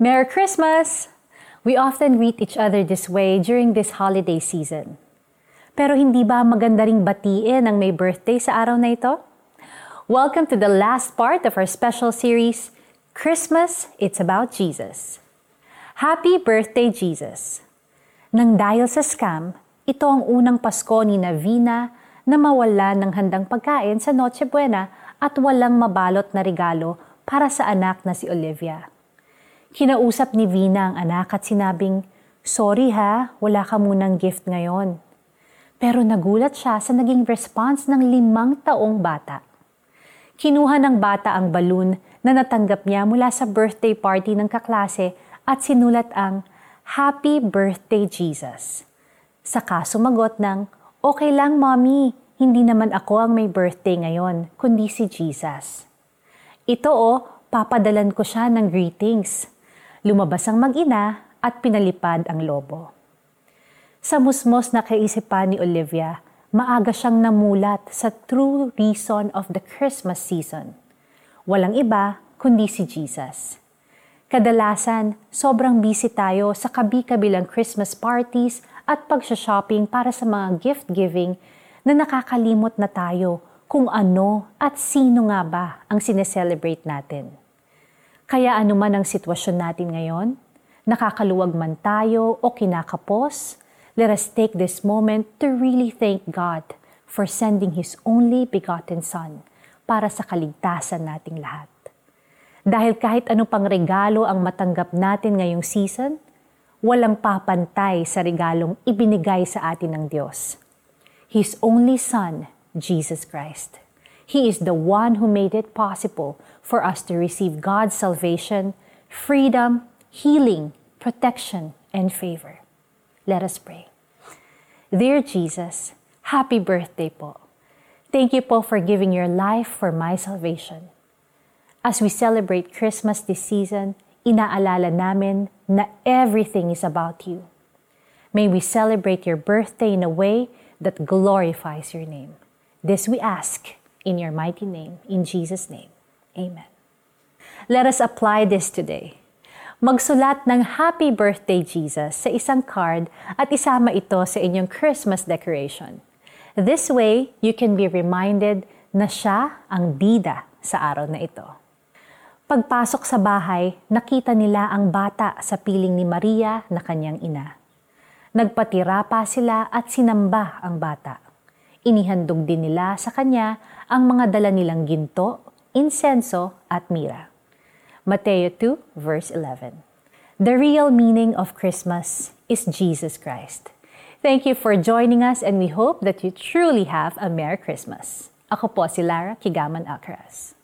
Merry Christmas! We often greet each other this way during this holiday season. Pero hindi ba maganda ring batiin ang may birthday sa araw na ito? Welcome to the last part of our special series, Christmas, It's About Jesus. Happy birthday, Jesus! Nang dahil sa scam, ito ang unang Pasko ni Navina na mawala ng handang pagkain sa Noche Buena at walang mabalot na regalo para sa anak na si Olivia. Kinausap ni Vina ang anak at sinabing, Sorry ha, wala ka munang gift ngayon. Pero nagulat siya sa naging response ng limang taong bata. Kinuha ng bata ang balloon na natanggap niya mula sa birthday party ng kaklase at sinulat ang Happy Birthday Jesus. Saka sumagot ng, Okay lang mommy, hindi naman ako ang may birthday ngayon, kundi si Jesus. Ito o, oh, papadalan ko siya ng greetings. Lumabas ang mag-ina at pinalipad ang lobo. Sa musmos na kaisipan ni Olivia, maaga siyang namulat sa true reason of the Christmas season. Walang iba kundi si Jesus. Kadalasan, sobrang busy tayo sa kabi-kabilang Christmas parties at pagsha-shopping para sa mga gift-giving na nakakalimot na tayo kung ano at sino nga ba ang sineselebrate natin. Kaya anuman ang sitwasyon natin ngayon, nakakaluwag man tayo o kinakapos, let us take this moment to really thank God for sending His only begotten Son para sa kaligtasan nating lahat. Dahil kahit ano pang regalo ang matanggap natin ngayong season, walang papantay sa regalong ibinigay sa atin ng Diyos. His only Son, Jesus Christ. He is the one who made it possible for us to receive God's salvation, freedom, healing, protection, and favor. Let us pray. Dear Jesus, happy birthday po. Thank you po for giving your life for my salvation. As we celebrate Christmas this season, inaalala namin na everything is about you. May we celebrate your birthday in a way that glorifies your name. This we ask in your mighty name, in Jesus' name. Amen. Let us apply this today. Magsulat ng Happy Birthday Jesus sa isang card at isama ito sa inyong Christmas decoration. This way, you can be reminded na siya ang bida sa araw na ito. Pagpasok sa bahay, nakita nila ang bata sa piling ni Maria na kanyang ina. Nagpatira pa sila at sinamba ang bata. Inihandog din nila sa kanya ang mga dala nilang ginto, insenso at mira. Mateo 2 verse 11. The real meaning of Christmas is Jesus Christ. Thank you for joining us and we hope that you truly have a Merry Christmas. Ako po si Lara Kigaman Acras.